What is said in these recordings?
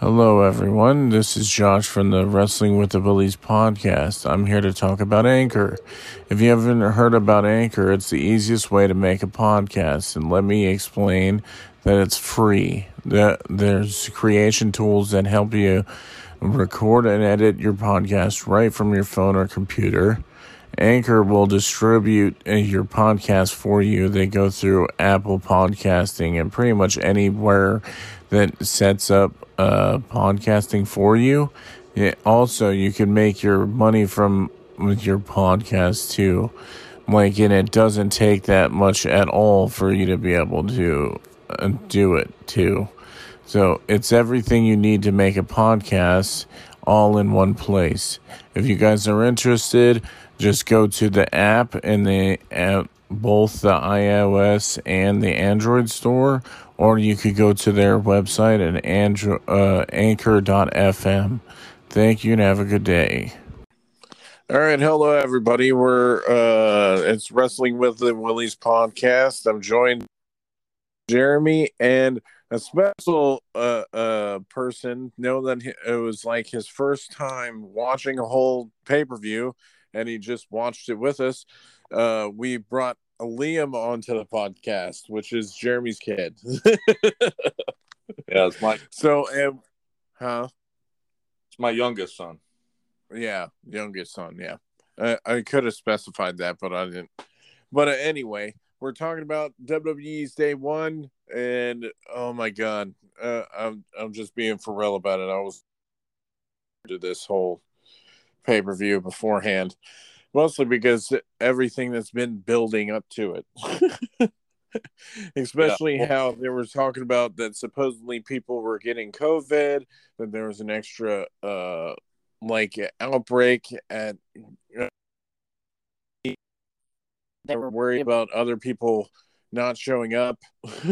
Hello, everyone. This is Josh from the Wrestling with the Bullies podcast. I'm here to talk about Anchor. If you haven't heard about Anchor, it's the easiest way to make a podcast. And let me explain that it's free. There's creation tools that help you record and edit your podcast right from your phone or computer. Anchor will distribute uh, your podcast for you. They go through Apple Podcasting and pretty much anywhere that sets up uh, podcasting for you. It also, you can make your money from with your podcast too. Like, and it doesn't take that much at all for you to be able to uh, do it too. So it's everything you need to make a podcast all in one place. If you guys are interested, just go to the app in the app, both the iOS and the Android store, or you could go to their website at andro- uh, anchor.fm. Thank you and have a good day. All right, hello everybody. We're uh it's Wrestling with the Willies podcast. I'm joined Jeremy and a special uh, uh, person know that it was like his first time watching a whole pay-per-view and he just watched it with us. Uh, we brought Liam onto the podcast, which is Jeremy's kid. yeah, it's my so and huh? It's my youngest son. Yeah, youngest son. Yeah, I, I could have specified that, but I didn't. But uh, anyway, we're talking about WWE's Day One, and oh my god, uh, I'm I'm just being for real about it. I was to this whole pay per view beforehand, mostly because everything that's been building up to it. Especially yeah. how they were talking about that supposedly people were getting COVID, that there was an extra uh like outbreak at uh, they were worried about other people not showing up.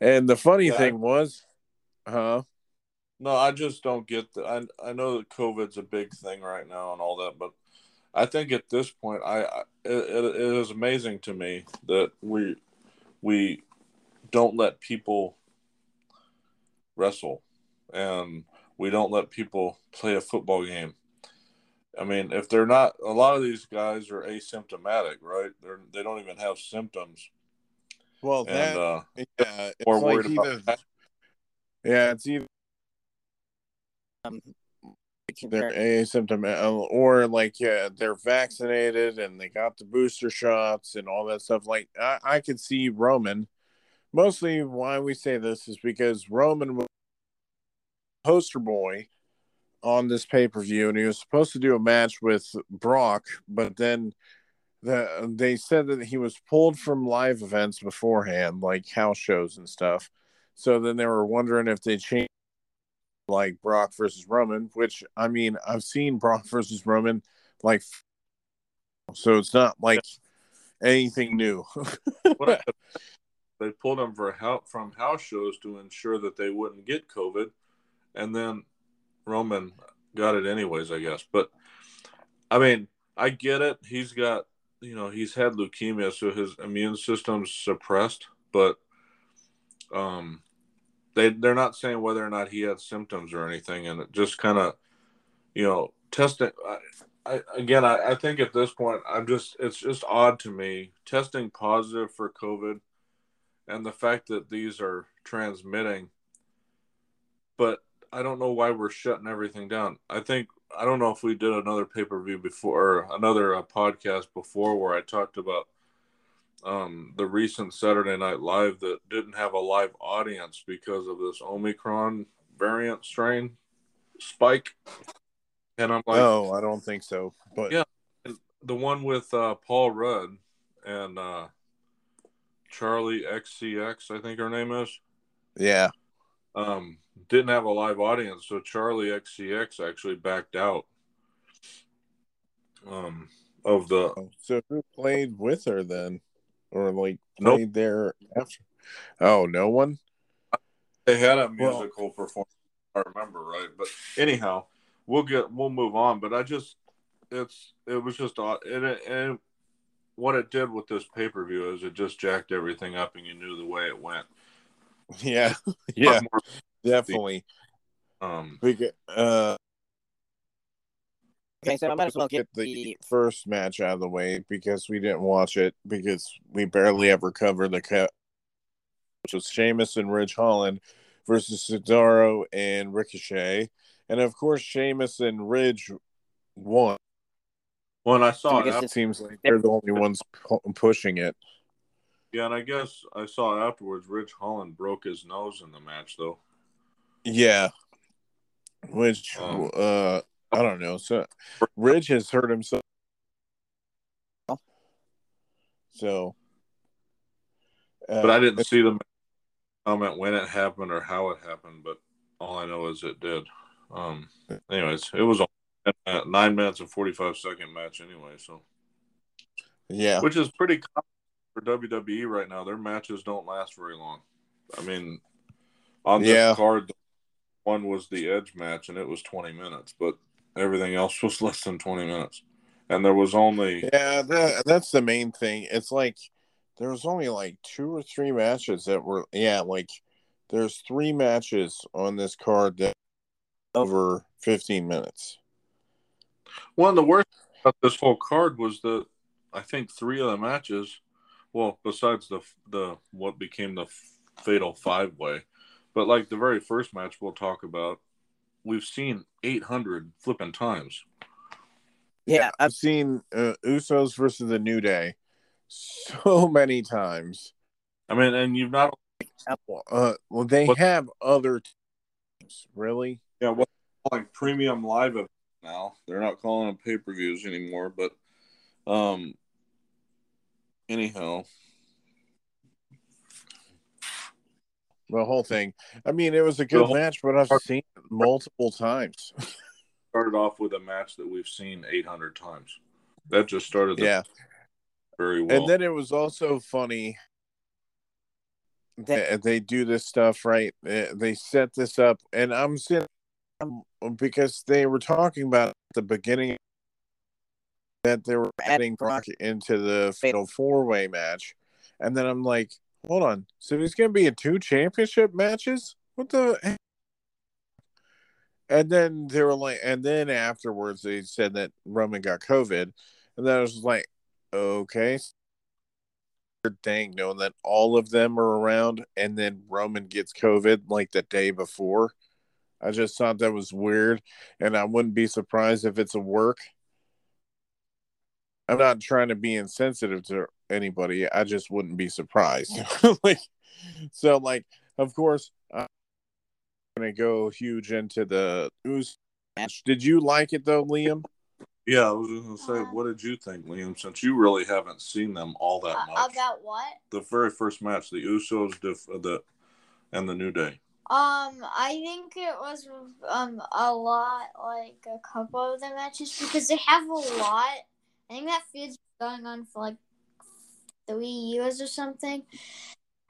and the funny yeah. thing was, huh? No, I just don't get that. I I know that COVID's a big thing right now and all that, but I think at this point, I, I it, it is amazing to me that we we don't let people wrestle and we don't let people play a football game. I mean, if they're not, a lot of these guys are asymptomatic, right? They're they don't even have symptoms. Well, and, that uh, yeah, it's like either, yeah, it's even um, they're asymptomatic uh, uh, or like yeah they're vaccinated and they got the booster shots and all that stuff like i, I could see roman. Mostly why we say this is because roman was poster boy on this pay-per-view and he was supposed to do a match with brock but then the, they said that he was pulled from live events beforehand like house shows and stuff. So then they were wondering if they changed like Brock versus Roman, which I mean, I've seen Brock versus Roman like so it's not like anything new. they pulled him for help from house shows to ensure that they wouldn't get COVID, and then Roman got it anyways, I guess. But I mean, I get it. He's got you know he's had leukemia, so his immune system's suppressed, but um they they're not saying whether or not he had symptoms or anything, and it just kind of, you know, testing. I, I again, I, I think at this point, I'm just it's just odd to me testing positive for COVID, and the fact that these are transmitting. But I don't know why we're shutting everything down. I think I don't know if we did another pay per view before, or another uh, podcast before, where I talked about um, the recent Saturday Night Live that didn't have a live audience because of this Omicron variant strain spike. And I'm like, no, I don't think so. But yeah, the one with uh, Paul Rudd and uh, Charli XCX, I think her name is. Yeah. Um, didn't have a live audience, so Charli XCX actually backed out. Um, of the. Oh, so who played with her then? Or like played nope. there after? Oh, no one. They had a musical well, performance. I remember right, but anyhow, we'll get we'll move on. But I just it's it was just odd, and, it, and what it did with this pay per view is it just jacked everything up, and you knew the way it went. Yeah, yeah. definitely. Um, Because, uh, Okay, so I might as well get the the first match out of the way because we didn't watch it because we barely ever covered the cut, which was Sheamus and Ridge Holland versus Cesaro and Ricochet, and of course Sheamus and Ridge won. when I saw I it, It seems like they're the only ones pu- pushing it. yeah, and I guess I saw afterwards. Ridge Holland broke his nose in the match, though. Yeah, which Um, uh, I don't know. So Ridge has hurt himself, so. Uh, But I didn't see the comment when it happened or how it happened. But all I know is it did. Um, anyways, it was a nine minutes and forty five second match anyway. So, Yeah, which is pretty common for WWE right now. Their matches don't last very long. I mean, on this Yeah. card, one was the Edge match, and it was twenty minutes, but everything else was less than twenty minutes. And there was only Yeah, that, that's the main thing. It's like there was only like two or three matches that were yeah, like there's three matches on this card that oh. over 15 minutes. One of the worst about this whole card was that I think three of the matches, well, besides the the what became the fatal five way, but like the very first match we'll talk about, we've seen eight hundred flipping times. yeah. I've seen uh, Usos versus the New Day so many times. I mean, and you've not Uh, well, they What- have other teams, really. yeah what like premium live event now. They're not calling them pay per views anymore, but um, anyhow, The whole thing. I mean, it was a good match, but I've seen it multiple times. started off with a match that we've seen eight hundred times. That just started the yeah. very well. And then it was also funny that they do this stuff right. They they set this up, and I'm sitting because they were talking about at the beginning that they were adding Brock into the Fatal Four Way match, and then I'm like, hold on, so there's going to be a two championship matches? What the? And then they were like, and then afterwards they said that Roman got COVID, and then I was like, okay, dang, knowing that all of them are around, and then Roman gets COVID like the day before. I just thought that was weird, and I wouldn't be surprised if it's a work. I'm not trying to be insensitive to anybody. I just wouldn't be surprised. like, so, like, of course, I'm gonna go huge into the Uso match. Did you like it though, Liam? Yeah, I was just gonna say, Uh, what did you think, Liam? Since you really haven't seen them all that much. about what? the very first match, the Usos, def- uh, the and the New Day. Um, I think it was um a lot like a couple of the matches because they have a lot. I think that feud's going on for like three years or something.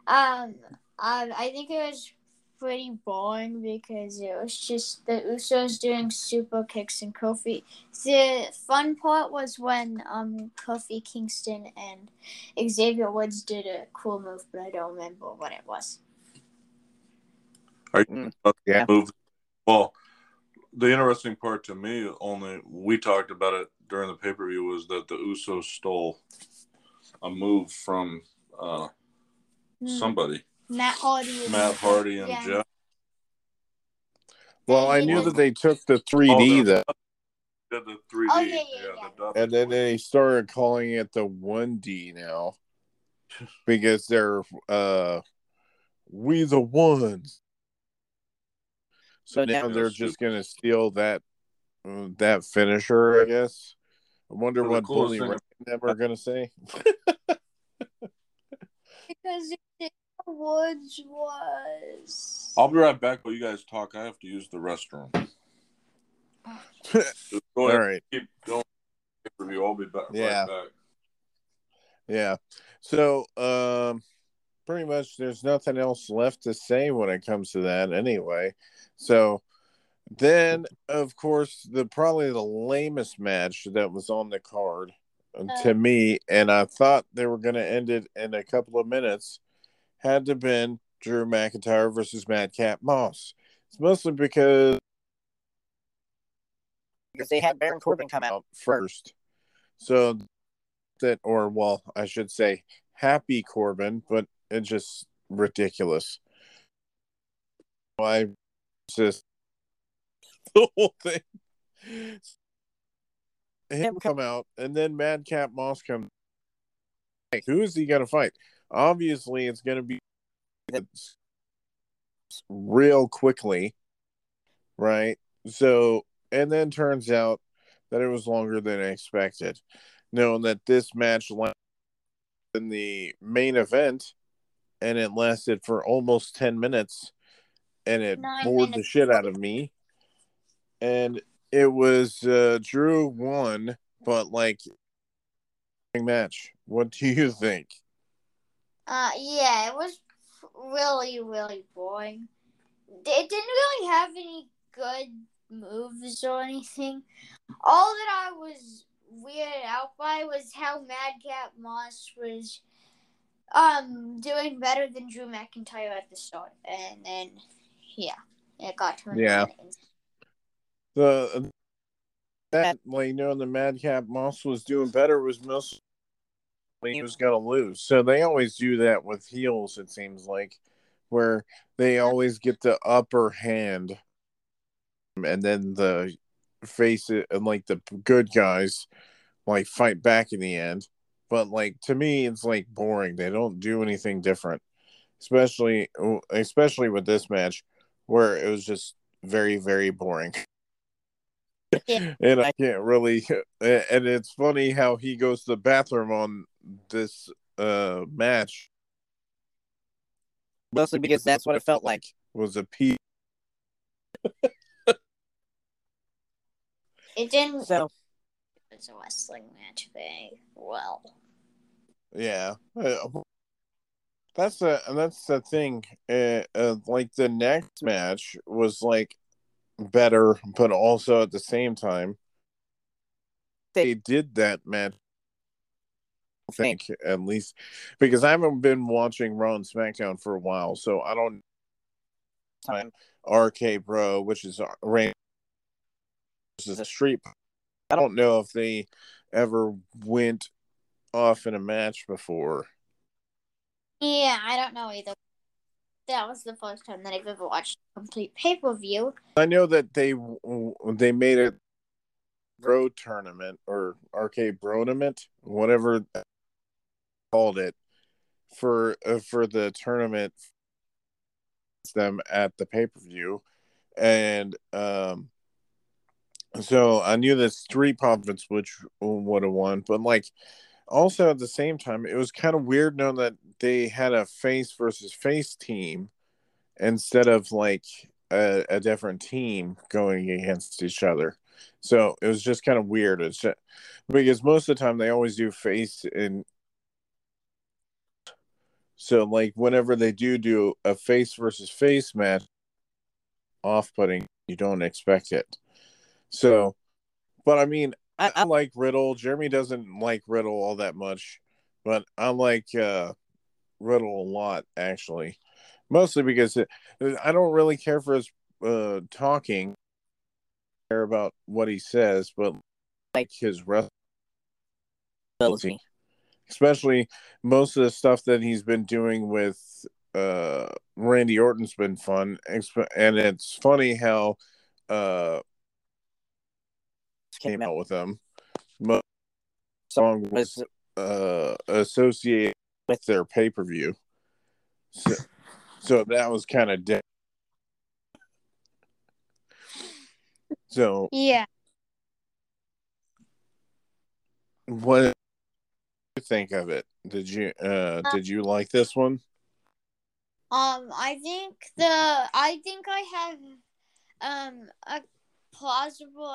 Um, I I think it was pretty boring because it was just the Usos doing super kicks and Kofi. The fun part was when um Kofi Kingston and Xavier Woods did a cool move, but I don't remember what it was. Are Mm. you Yeah. move? Well, the interesting part to me, only we talked about it during the pay per view, was that the Usos stole a move from uh, Hmm. somebody, Matt Hardy. and- Matt Hardy and yeah. Jeff. Well, I knew that they took the 3D Oh, that, Did the 3D, Oh, yeah, yeah, yeah. the and then they started calling it the 1D now because they're uh we the ones. So But now they're just gonna steal that uh, that finisher, I guess. I wonder what coolest Bully Ray and them are gonna say. Because Xavier Woods was. I'll be right back while you guys talk. I have to use the restroom. Just go ahead, right. keep going. Pay-per-view. I'll be back. Yeah. Right back. Yeah. So, um, pretty much there's nothing else left to say when it comes to that anyway. So, then of course, the probably the lamest match that was on the card Uh, to me, and I thought they were going to end it in a couple of minutes, had to been Drew McIntyre versus Madcap Moss. It's mostly because because they had Baron Corbin come out. first. So that, or well, I should say, happy Corbin, but it's just ridiculous. I just the whole thing. Him come out, and then Madcap Moss comes. Like, who is he going to fight? Obviously, it's going to be real quickly, right? So, and then turns out that it was longer than I expected, knowing that this match in the main event and it lasted for almost 10 minutes and it Nine bored the shit out of me. And it was uh, Drew won, but like match. What do you think? Uh, yeah, it was really, really boring. It didn't really have any good moves or anything. All that I was weirded out by was how Madcap Moss was um doing better than Drew McIntyre at the start, and then yeah, it got to an Yeah. The that like you know the Madcap Moss was doing better was most he was gonna lose. So they always do that with heels, it seems like, where they always get the upper hand and then the face it and like the good guys like fight back in the end. But like to me it's like boring. They don't do anything different. Especially especially with this match where it was just very, very boring. Yeah. and I can't really and it's funny how he goes to the bathroom on this uh match Mostly because that's what it felt like. was a pee It didn't. So It was a wrestling match very well. yeah Uh, that's the and that's the thing uh, uh, like the next match was like better but also at the same time they did that match I think at least because I haven't been watching Raw and SmackDown for a while, so I don't time RK Bro, which is Rain versus the Street. I don't know if they ever went off in a match before. Yeah, I don't know either. That was the first time that I've ever watched a complete pay per view. I know that they they made a bro tournament or RK Bro tournament, whatever they called it, for uh, for the tournament them at the pay per view, and um, so I knew that Street Profits which would have won, but like also at the same time, it was kind of weird knowing that they had a face versus face team instead of like a, a different team going against each other. So it was just kind of weird. It's just, because most of the time they always do face and so like whenever they do do a face versus face match, off putting, you don't expect it. So, but I mean, I, I I like Riddle. Jeremy doesn't like Riddle all that much, but I like uh, Riddle a lot actually, mostly because it, I don't really care for his uh, talking, care about what he says, but like his wrestling, especially most of the stuff that he's been doing with uh, Randy Orton's been fun, and it's funny how uh, came out with them. Mo- song was uh, associated with their pay per view. So, so that was kind of dead. So, Yeah. what did you think of it? Did you uh did you like this one? Um, I think the I think I have um a plausible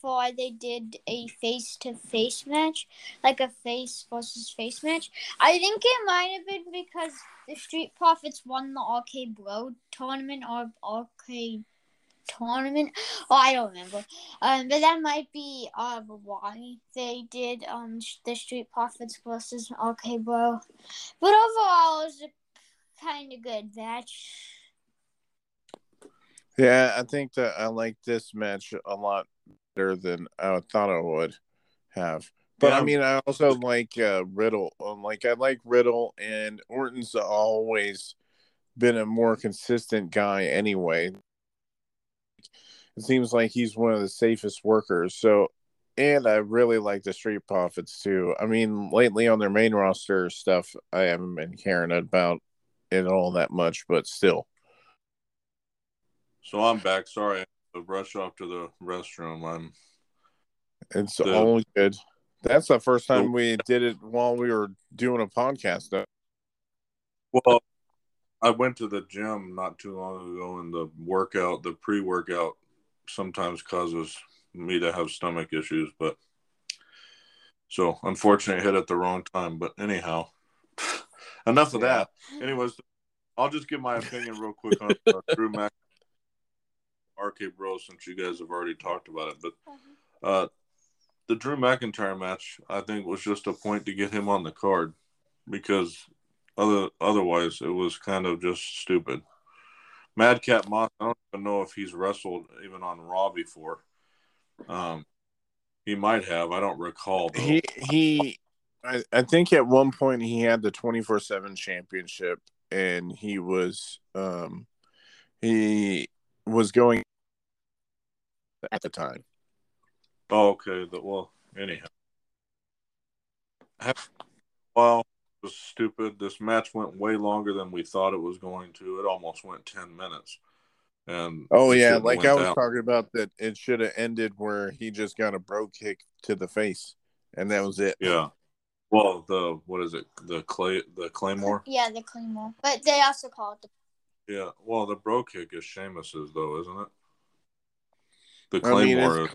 why they did a face to face match, like a face versus face match. I think it might have been because the Street Profits won the RK Bro tournament or RK tournament. Oh, I don't remember. Um, but that might be um why they did um the Street Profits versus RK Bro. But overall, it was a kind of good match. Yeah, I think that I like this match a lot better than I thought I would have. But I mean, I also like uh, Riddle. Um, Like I like Riddle, and Orton's always been a more consistent guy anyway. It seems like he's one of the safest workers. So, and I really like the Street Profits too. I mean, lately on their main roster stuff, I haven't been caring about it all that much, but still. So I'm back. Sorry, I had to rush off to the restroom. I'm It's The- all good. That's the first time we did it while we were doing a podcast. Though. well. I went to the gym not too long ago, and the workout, the pre-workout, sometimes causes me to have stomach issues. But so unfortunately, I hit at the wrong time. But anyhow, enough of that. Anyways, I'll just give my opinion real quick on uh, Drew Mac, RK Bro, since you guys have already talked about it. But uh, the Drew McIntyre match, I think, was just a point to get him on the card because other otherwise it was kind of just stupid. Madcap Moss, I don't even know if he's wrestled even on Raw before. Um, he might have. I don't recall. Though. He he, I, I think at one point he had the twenty four seven championship, and he was um he was going at the time. Oh, okay. The, well, anyhow. Well, it was stupid. This match went way longer than we thought it was going to. It almost went 10 minutes. And Oh yeah, like I was down. talking about that. It should have ended where he just got a bro kick to the face, and that was it. Yeah. Well, the what is it? The clay, the claymore. Yeah, the Claymore. But they also call it the. Yeah. Well, the bro kick is Sheamus's though, isn't it? The I mean, claymore.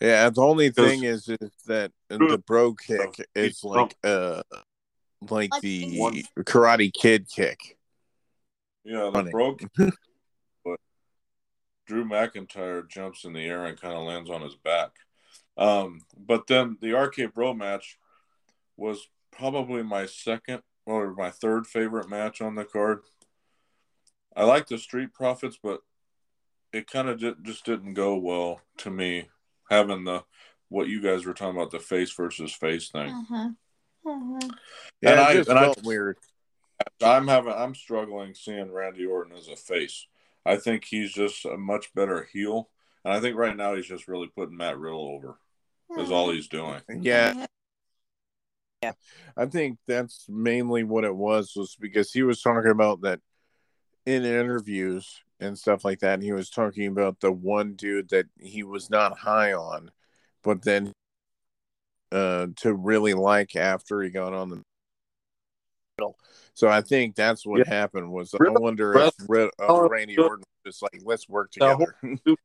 Yeah, the only thing is, is that the bro kick is like uh like Like the one- Karate Kid kick. yeah, the funny. bro. but Drew McIntyre jumps in the air and kind of lands on his back. Um, but then the RK Bro match was probably my second or my third favorite match on the card. I like the Street Profits, but it kind of just, just didn't go well to me having the what you guys were talking about the face versus face thing. Uh-huh. Uh-huh. Yeah, And it I- just and I- felt weird. I'm having I'm struggling seeing Randy Orton as a face. I think he's just a much better heel, and I think right now he's just really putting Matt Riddle over. Is all he's doing. Yeah, Yeah. I think that's mainly what it was. Was because he was talking about that in interviews and stuff like that. And he was talking about the one dude that he was not high on, but then uh to really like after he got on the so I think that's what happened was I wonder if Rid- uh, Randy Orton was just like let's work together.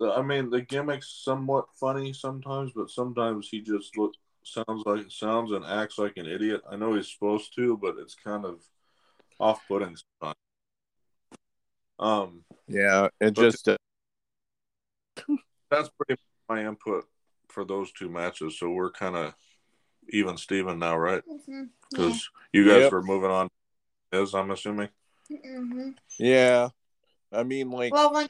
I mean, the gimmick's somewhat funny sometimes, but sometimes he just look sounds like sounds and acts like an idiot. I know he's supposed to, but it's kind of off-putting sometimes. Um, yeah, it But- just uh, that's pretty much my input for those two matches. So we're kind of even Steven now, right? Mhm. Yeah. Because you guys Yep. were moving on. Is I'm assuming. Mhm. yeah. I mean, like Well, when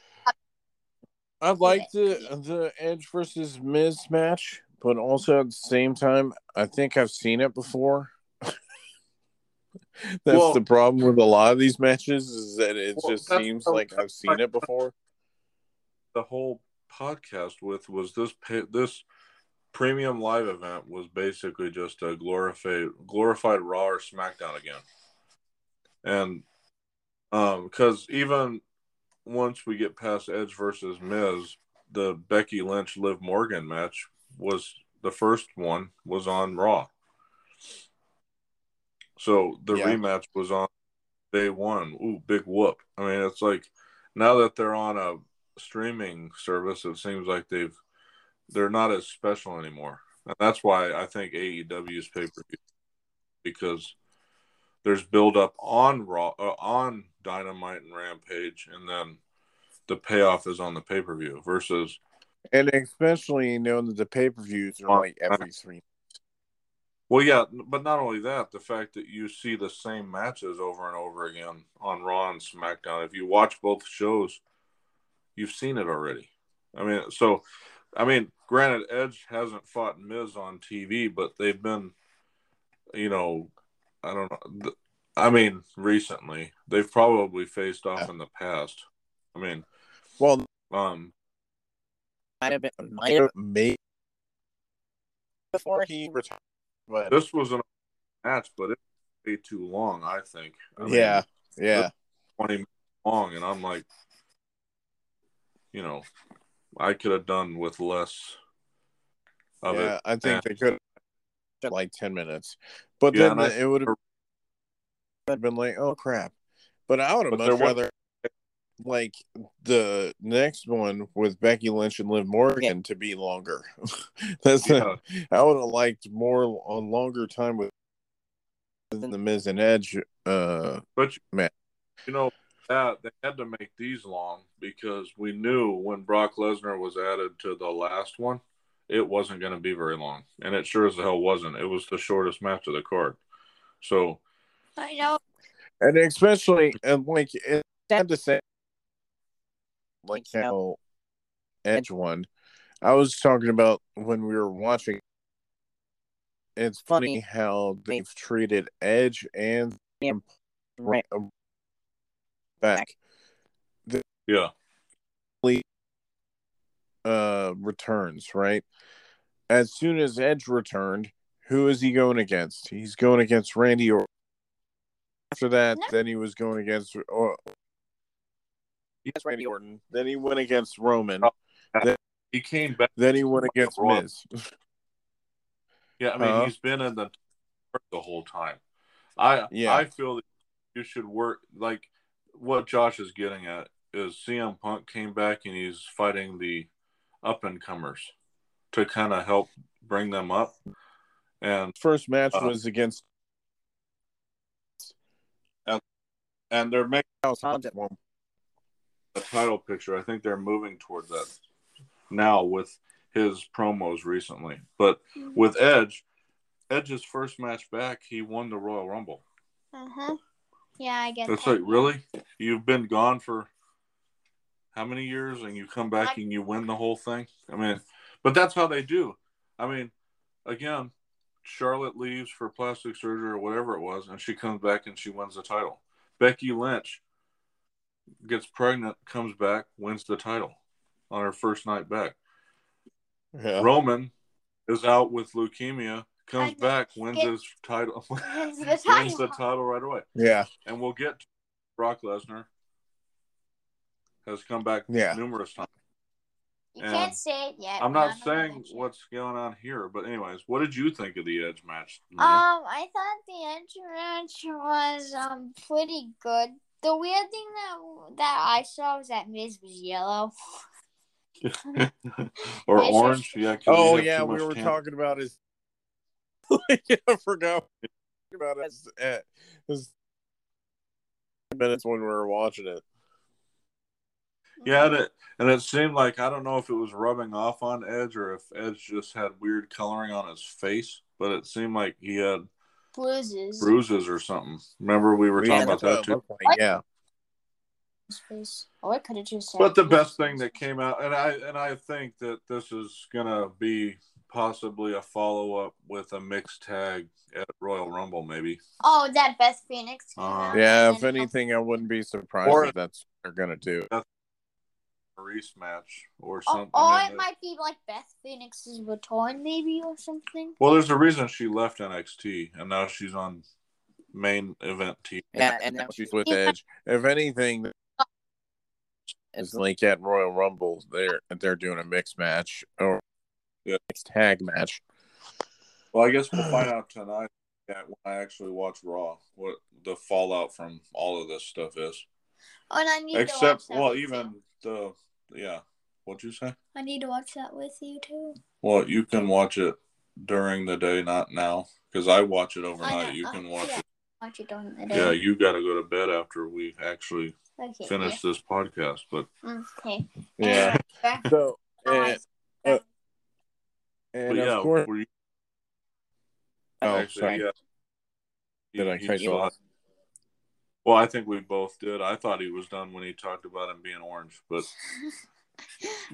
I like the the Edge versus Miz match, but also at the same time, I think I've seen it before. That's Well- the problem with a lot of these matches is that it Well, just seems like I've seen it before. The whole podcast with was this this premium live event was basically just a glorified glorified Raw or SmackDown again, and um because even once we get past Edge versus Miz, the Becky Lynch Liv Morgan match was the first one was on Raw. So the Yeah. rematch was on day one. Ooh, big whoop. I mean, it's like now that they're on a streaming service, it seems like they've they're not as special anymore. And that's why I think AEW's pay per view because there's build up on Raw uh, on Dynamite and Rampage, and then the payoff is on the pay per view versus And especially knowing that the pay per views are like every three. Well, yeah, but not only that, the fact that you see the same matches over and over again on Raw and SmackDown. If you watch both shows, you've seen it already. I mean, so, I mean, granted, Edge hasn't fought Miz on TV, but they've been, you know, I don't know. I mean, recently they've probably faced off Yeah. in the past. I mean, Well, um, Might have been might have been maybe before he retired, but this was a match, but it way too long. I think. I mean, yeah, yeah, twenty minutes long, and I'm like, you know, I could have done with less of yeah. it. I think Yeah. they could have like ten minutes, but Yeah, then and it would have been like, oh crap. But I would have much rather like the next one with Becky Lynch and Liv Morgan to be longer. That's Yeah. I would have liked more a longer time with the Miz and Edge. Uh, But Man. you know that they had to make these long because we knew when Brock Lesnar was added to the last one, it wasn't going to be very long, and it sure as the hell wasn't. It was the shortest match of the card. So I know. and especially and like it had to say like how Edge won. I was talking about when we were watching. It's funny Funny. how they've treated Edge and Yeah. right back yeah, uh returns, right? As soon as Edge returned, who is he going against? He's going against Randy or after that, No. then he was going against or Yes, Randy Orton. Then he went against Roman. Oh. he came back. Then he went against Raw. Miz. Yeah, I mean Uh-huh. he's been in the the whole time. I Yeah. I feel that you should work like what Josh is getting at is CM Punk came back and he's fighting the up and comers to kind of help bring them up. And First match Uh-huh. was against and and they're making House Hobbs. one. A title picture. I think they're moving towards that now with his promos recently. But with Edge, Edge's first match back, he won the Royal Rumble. Uh huh. Yeah, I guess. It's that. like, really? You've been gone for how many years and you come back and you win the whole thing? I mean, but that's how they do. I mean, again, Charlotte leaves for plastic surgery or whatever it was, and she comes back and she wins the title. Becky Lynch gets pregnant, comes back, wins the title on her first night back. Yeah. Roman is out with leukemia, comes I back, wins Get- his title, Wins the wins title. the title right away. Yeah. And we'll get to Brock Lesnar has come back Yeah. numerous times. You And can't say it yet. I'm not saying what's going on here, but anyways, what did you think of the Edge match? Mia? Um, I thought the edge match was um pretty good. The weird thing that that I saw was that Miz was yellow. or I orange? Yeah. 'cause Oh yeah, we were tan- talking about his. yeah, I forgot about his, uh, his minutes when we were watching it. Yeah, and it and it seemed like I don't know if it was rubbing off on Edge or if Edge just had weird coloring on his face, but it seemed like he had bruises. bruises or something. Remember we were Yeah, talking about that too. looked like, Yeah, His face. Or could have just. said But the best thing that came out, and I and I think that this is gonna be possibly a follow up with a mixed tag at Royal Rumble, maybe. Oh, that Beth Phoenix. Came Uh, out yeah. If anything, I wouldn't be surprised Or- if that's what they're gonna do. Maryse match or Oh, something. Oh, or I mean, it might be like Beth Phoenix's return, maybe or something. Well, there's a reason she left NXT and now she's on main event TV. Yeah, and now She's with Edge. If anything, is like at Royal Rumble, they're they're doing a mixed match or Yeah. mixed tag match. Well, I guess we'll find out tonight that when I actually watch Raw what the fallout from all of this stuff is. Oh, and I need to Except, watch well, even the yeah. What'd you say? I need to watch that with you too. Well, you can watch it during the day, not now, because I watch it overnight. You Uh, can watch yeah. it. Watch it during the day. Yeah, you got to go to bed after we actually Okay. finish this podcast. But yeah. Okay. Yeah. Anyway, So and, my- and but yeah, of course, you, Oh, Actually, sorry. yeah. Did I He- cut he you off? thought- Well, I think we both did. I thought he was done when he talked about him being orange, but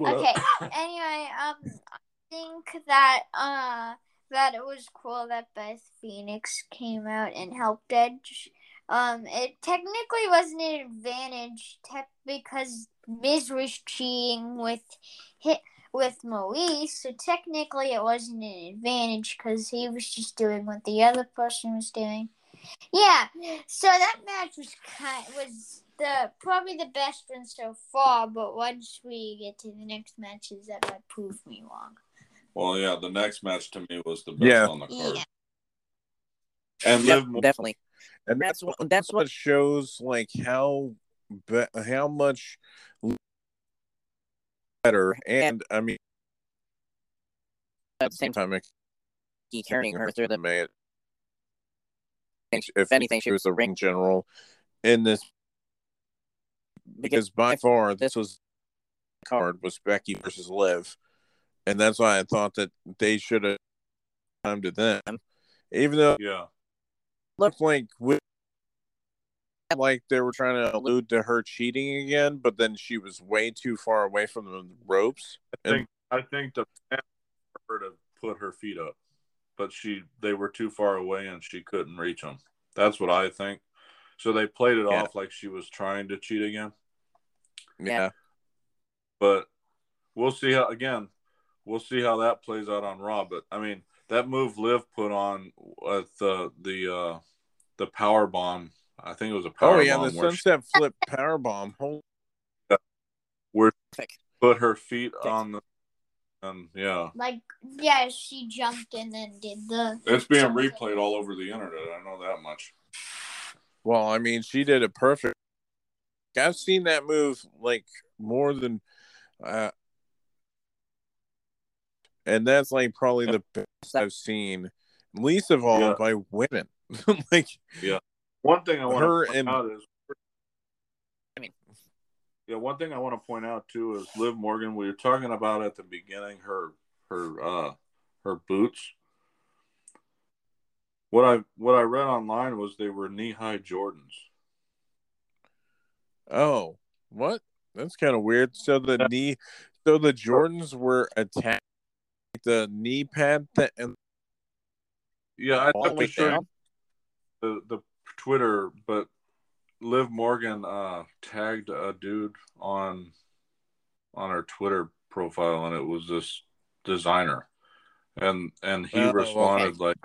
okay. anyway, um, I think that uh that it was cool that Beth Phoenix came out and helped Edge. Um, it technically wasn't an advantage, tech because Miz was cheating with hit with Maryse, so technically it wasn't an advantage because he was just doing what the other person was doing. Yeah, so that match was kind was the probably the best one so far, but once we get to the next matches, that might prove me wrong. well, yeah, the next match to me was the best Yeah. on the card. Yeah. And Yep, Liv definitely. And That's that's what- what that's what- shows like how be- how much better and I mean At the same time, time he carrying her through the. made If if anything, she was the ring general in this because by far this- this was card was Becky versus Liv, and that's why I thought that they should have come to them, even though yeah, looked like with, like they were trying to allude to her cheating again, but then she was way too far away from the ropes. I think I think the plan for her to put her feet up, but she they were too far away and she couldn't reach them. That's what I think. So they played it Yeah. off like she was trying to cheat again. Yeah, But we'll see how again. We'll see how that plays out on Raw. But I mean, that move Liv put on at the the uh, the power bomb. I think it was a power oh yeah, bomb the where she sunset flip power bomb. Holy put her feet on the and yeah. Like, yeah, she jumped and then did the. It's being replayed all over the internet. I know that much. Well, I mean, she did it perfect. I've seen that move like more than, uh, and that's like probably the best I've seen. Least of all Yeah. by women. like yeah. One thing I want Her to point and- out is, I mean- yeah, one thing I want to point out too is Liv Morgan. We were talking about at the beginning her her uh her boots. What I what I read online was they were knee high Jordans. oh, what? That's kind of weird. So the knee, so the Jordans were attached, the knee pad, th- and Yeah, I all the took show the the Twitter, but Liv Morgan uh tagged a dude on on her Twitter profile, and it was this designer, and and he Oh, okay. responded like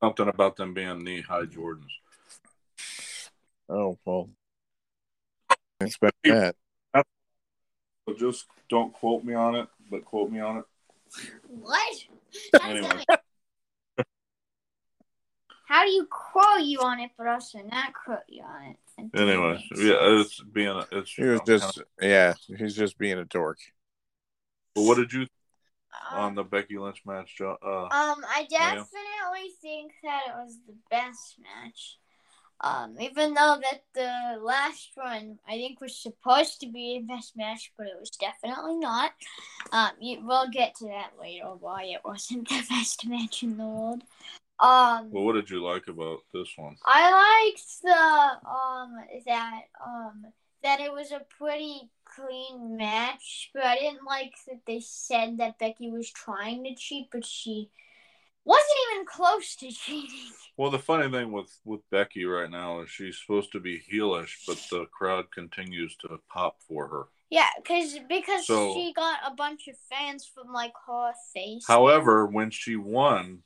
something about them being knee high Jordans. Oh well, I expect that. So just don't quote me on it, but quote me on it. What? Anyway. How do you quote you on it, but also not quote you on it? It Anyway, make yeah, it's being it's. He was just, yeah, he's just being a dork. But what did you Um, on the Becky Lynch match, Jo- uh, Um, I yeah. definitely think that it was the best match. Um, even though that the last one I think was supposed to be the best match, but it was definitely not. Um, you, we'll get to that later why it wasn't the best match in the world. Um, well, what did you like about this one? I liked the um that um that it was a pretty clean match, but I didn't like that they said that Becky was trying to cheat, but she wasn't even close to cheating. Well, the funny thing with with Becky right now is she's supposed to be heelish, but the crowd continues to pop for her. Yeah, cause because So- she got a bunch of fans from like her face. However, when she won,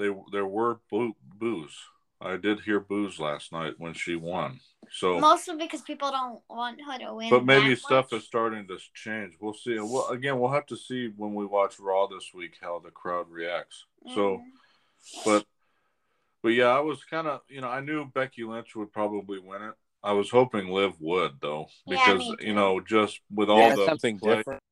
they there were boo, boos. I did hear boos last night when she won. So, mostly because people don't want her to win. but maybe that stuff much. is starting to change. We'll see. Well, again, we'll have to see when we watch Raw this week how the crowd reacts. So, Mhm. but but yeah, I was kind of you know I knew Becky Lynch would probably win it. I was hoping Liv would though because me too. you know just with all Yeah, the something play- different.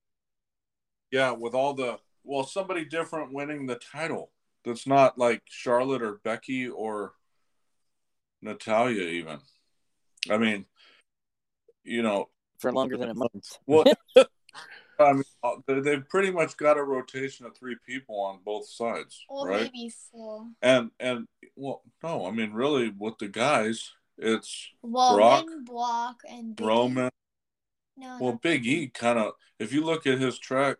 Yeah, with all the well, somebody different winning the title. That's not like Charlotte or Becky or Natalya even. I mean, you know, for longer than a month. well, I mean, uh, they- they've pretty much got a rotation of three people on both sides, Or right? maybe four. And and well, no, I mean, really, with the guys, it's Roman, Brock, and Big E. Roman. No, Well, no. Big E kind of, if you look at his track,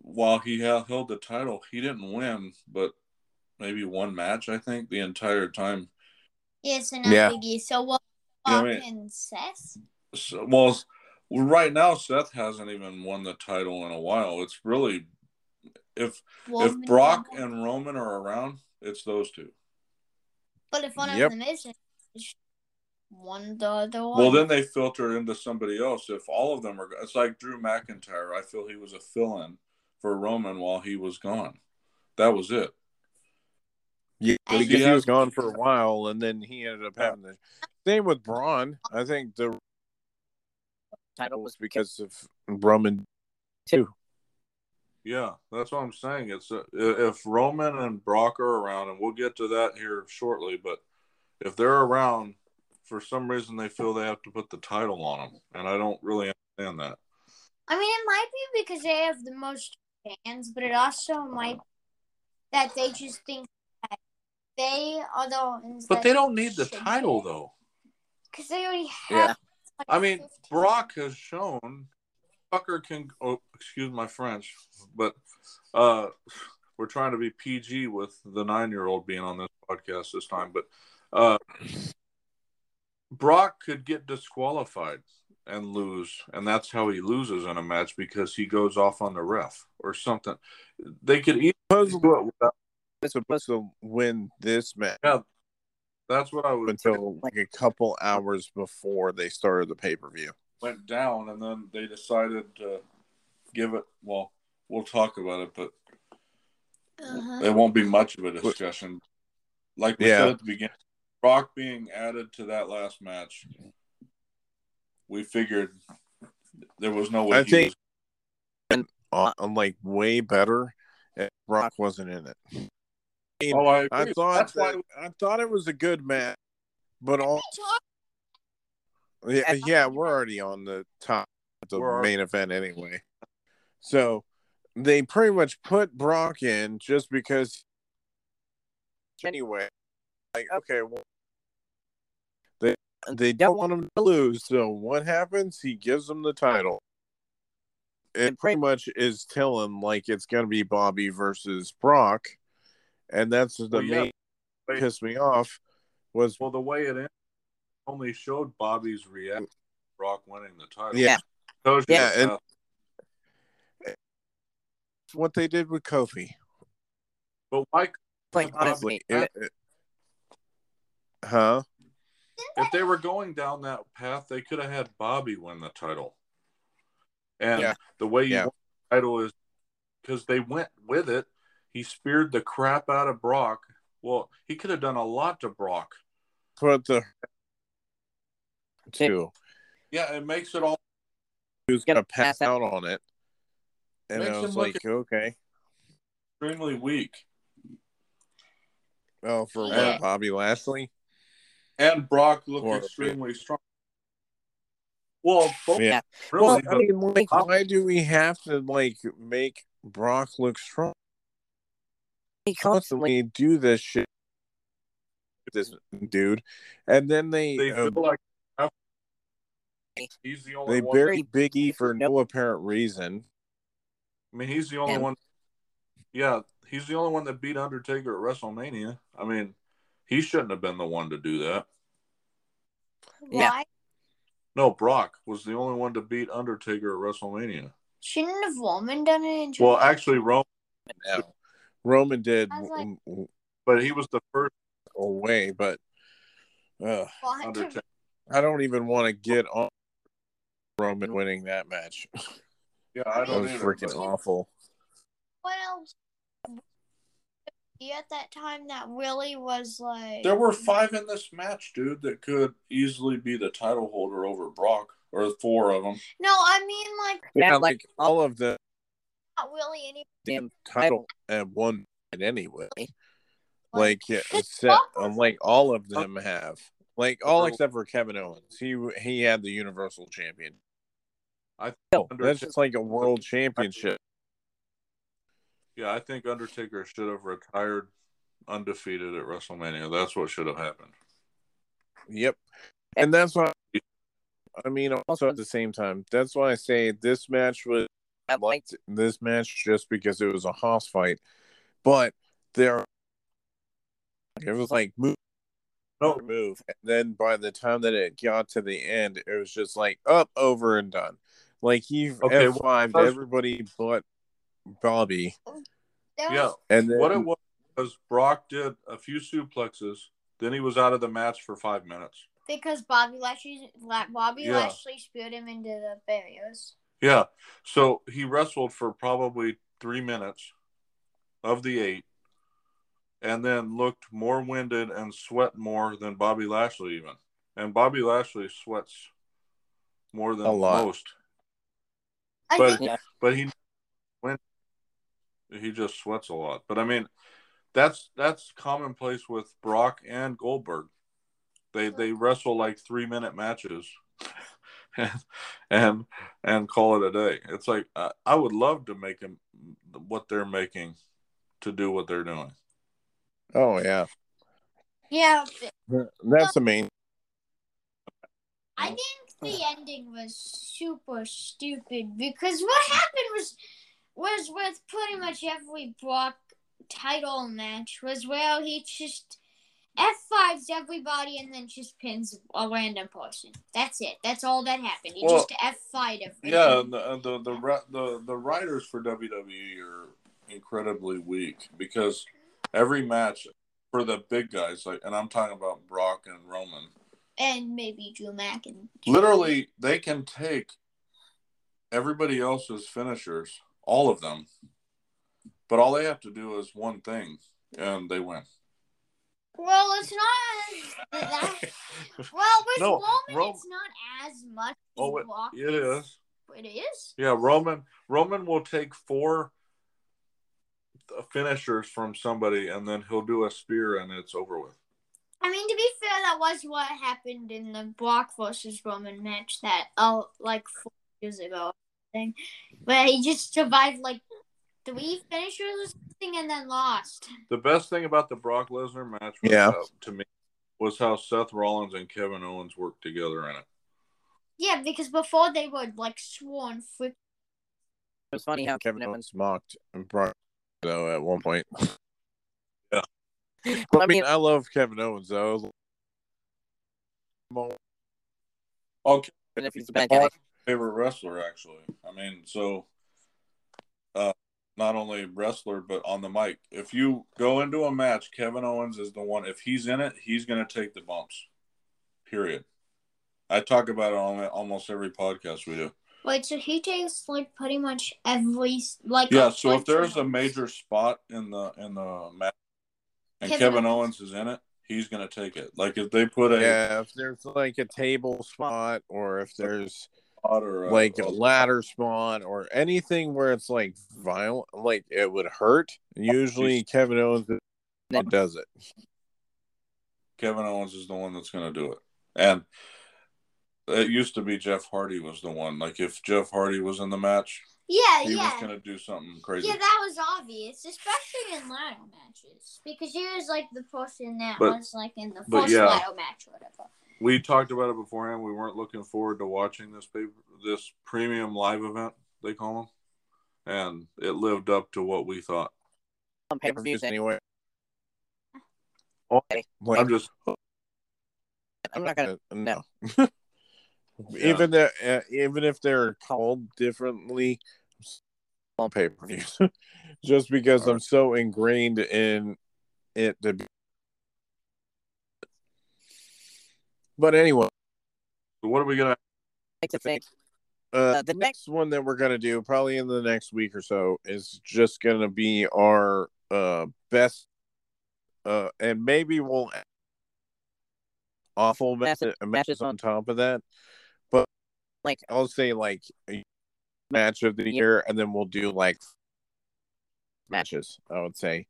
while he held, held the title, he didn't win, but maybe one match, I think, the entire time. Yes, and Yeah. not Big E. So what? Yeah, I mean- Seth. So, well, right now, Seth hasn't even won the title in a while. It's really, if Roman if Brock and- and Roman are around, it's those two. But if one Yep. of them isn't, one the other one. Well, then they filter into somebody else. If all of them are, it's like Drew McIntyre. I feel he was a fill-in for Roman while he was gone. That was it. Yeah, And- because he Yeah. was gone for a while, and then he ended up having the same with Braun. I think the title was because of Roman too. Yeah, that's what I'm saying. It's uh, if Roman and Brock are around, and we'll get to that here shortly. But if they're around, for some reason they feel they have to put the title on them, and I don't really understand that. I mean, it might be because they have the most fans, but it also might that they just think that they are the ones. But they don't need the title though. because they already have. Yeah. like, I mean, 15. Brock has shown Tucker can. Oh, excuse my French, but uh, we're trying to be PG with the nine-year-old being on this podcast this time. But uh, Brock could get disqualified and lose, and that's how he loses in a match because he goes off on the ref or something. They could easily Supposedly do it without. was supposed to win this match That's what I would until like a couple hours before they started the pay per view. went down, and then they decided to give it. Well, we'll talk about it, but Uh-huh. It won't be much of a discussion. Like we Yeah. said at the beginning, Brock being added to that last match, we figured there was no way I he think- was. Uh, I'm like way better, and Brock wasn't in it. mean, Oh, I, I thought That's why I thought it was a good match, but all yeah, yeah, we're already on the top of the We're main event anyway. So they pretty much put Brock in just because anyway. Like, okay, well they they don't want him to lose, so what happens? He gives them the title. It pretty much is telling like it's gonna be Bobby versus Brock. And that's the Well, yeah. main pissed me off was well, the way it ended only showed Bobby's reaction to Brock winning the title. Yeah. Tells you Yeah, and- what they did with Kofi. but why? Like, Honestly, honestly, it- it- huh? If they were going down that path, they could have had Bobby win the title. And Yeah. the way you Yeah. won the title is because they went with it. He speared the crap out of Brock. Well, he could have done a lot to Brock. Put the two. Yeah, it makes it all. He was gonna pass pass out on it, and Makes I was like, okay, extremely weak. well, for Yeah. what, Bobby Lashley? And Brock looked Or- extremely strong. Well, both Yeah. really, Well, I mean, like, why do we have to like make Brock look strong? he constantly Constantly do this shit, this dude, and then they they uh, feel like he's the only they one. bury Big E for no apparent reason. I mean, he's the only And- one. Yeah, he's the only one that beat Undertaker at WrestleMania. I mean, he shouldn't have been the one to do that. Yeah. Why No, Brock was the only one to beat Undertaker at WrestleMania. shouldn't have Roman done it? In Well, actually, Roman. Now, Roman did like- w- w- but he was the first away, but uh, What? Undertaker. I don't even want to get on Roman winning that match. Yeah, I don't was either. freaking but- awful. What else? At that time, that really was like. There were five in this match, dude, that could easily be the title holder over Brock, or four of them. No, I mean like Yeah, like like, all of the not really any. damn title at one anyway. Like- Like yeah, except awful. um, like all of them have. Like all Oh. except for Kevin Owens. He he had the Universal Champion. I No, that's just like a world championship. Yeah, I think Undertaker should have retired undefeated at WrestleMania. That's what should have happened. Yep. And that's why I mean also at the same time, that's why I say this match was I liked this match just because it was a house fight. But there it was like move No, move. And then by the time that it got to the end, it was just like up, over and done. Like he Okay, F five what- everybody but Bobby. Yeah. And then What it was was Brock did a few suplexes, then he was out of the match for five minutes. because Bobby Lashley, Bobby Yeah. Lashley speared him into the barriers. Yeah. So he wrestled for probably three minutes of the eight, and then looked more winded and sweat more than Bobby Lashley even. And Bobby Lashley sweats more than A lot. most. I But think but he when he just sweats a lot. But I mean, that's that's commonplace with Brock and Goldberg. They they wrestle like three minute matches, and and and call it a day. It's like I, I would love to make them what they're making to do what they're doing. Oh yeah. yeah, That's the main I think the ending was super stupid because what happened was was with pretty mm. much every Brock title match was where he just F fives everybody and then just pins a random person. That's it. That's all that happened. He Well, just F five everybody. Yeah, and the and the the the, the writers for WWE are incredibly weak because every match for the big guys like, and I'm talking about Brock and Roman. and maybe Drew Mack and literally they can take everybody else's finishers all of them but all they have to do is one thing and they win Well, it's not that. Well, with No, Roman, Ro- it's not as much. oh it, it is It is. yeah roman roman will take four finishers from somebody and then he'll do a spear and it's over with I mean, to be fair, that was what happened in the Brock versus Roman match that oh, like four years ago, think, where he just survived like three finishers or something and then lost. the best thing about the brock lesnar match was Yeah. how- to me was how seth rollins and kevin owens worked together in it Yeah, because before they were like sworn freak. It was funny how Kevin Owens mocked Brock though at one point. Yeah. But I mean, I love Kevin Owens though. okay even if he's a bad guy. Favorite wrestler actually. I mean, so uh not only wrestler but on the mic. If you go into a match, Kevin Owens is the one if he's in it, he's going to take the bumps. Period. I talk about it on almost every podcast we do. Wait, so he takes like pretty much every like. Yeah, so if there's a major spot in the in the match and Kevin Kevin, Owens- Owens is in it, he's going to take it. Like if they put a Yeah, if there's like a table spot or if there's spot or a, like a ladder spot or anything where it's like violent, like it would hurt. Usually, Kevin Owens does it. Kevin Owens is the one that's going to do it. And it used to be Jeff Hardy was the one. Like if Jeff Hardy was in the match, Yeah, he yeah. was going to do something crazy. Yeah, that was obvious, especially in ladder matches, because he was like the person that But- was like in the but first yeah. ladder match or whatever. We talked about it beforehand. We weren't looking forward to watching this paper, this premium live event they call them, and it lived up to what we thought. On pay per view, Anyway, Okay. I'm just I'm not gonna. uh, no. even the, uh, even if they're called differently on pay per views, just because I'm so ingrained in it to be. But anyway, what are we gonna? like to think. uh, Uh, the the next one that we're gonna do, probably in the next week or so, is just gonna be our uh best, uh, and maybe we'll awful Matches- matches, matches on top of that. But Like- I'll say like a match of the year, and then we'll do like matches. I would say,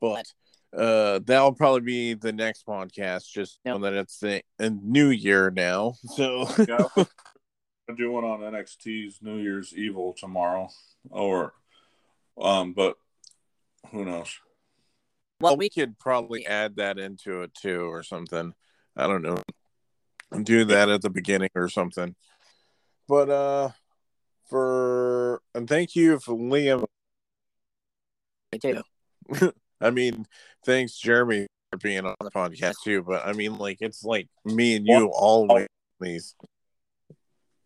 but uh, that'll probably be the next podcast. Just Yep. know that it's the a new year now, so Yeah, I'm doing on NXT's New Year's Evil tomorrow, or um, but who knows? Well, we we could probably add that into it too, or something. I don't know. Do that at the beginning or something. But uh, for and thank you for Liam. too. I mean, thanks Jeremy for being on the podcast too. But I mean, like it's like me and you always these.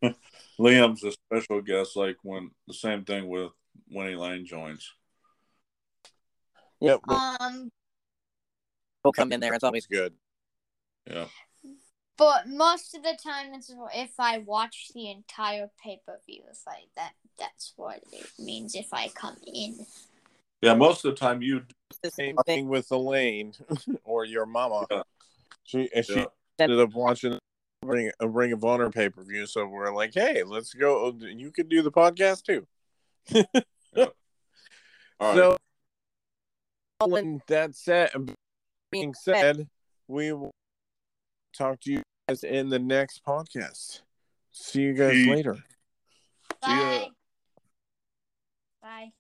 Liam's a special guest, like when the same thing with Winnie Lane joins. Yep, Um, We'll come in there. It's always good. Yeah, but most of the time, it's if I watch the entire pay per view. If I that that's what it means. If I come in. yeah. Most of the time, you the Same same thing. thing with Elaine or your mama. Yeah. She and she ended up watching Ring, a Ring of Honor pay per view. So we're like, hey, let's go. You could do the podcast too. all right. So, when that said, being said, we will talk to you guys in the next podcast. See you guys See- later. See ya. Bye. Bye.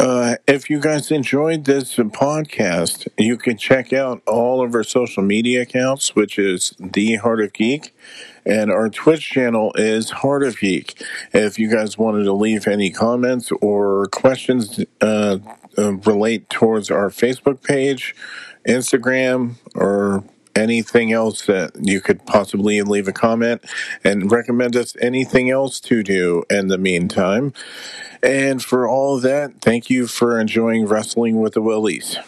Uh, if you guys enjoyed this podcast, you can check out all of our social media accounts, which is The Heart of Geek, and our Twitch channel is Heart of Geek. If you guys wanted to leave any comments or questions uh, uh, relate towards our Facebook page, Instagram, or anything else that you could possibly leave a comment and recommend us anything else to do in the meantime. And for all of that, thank you for enjoying Wrestling with the Willies.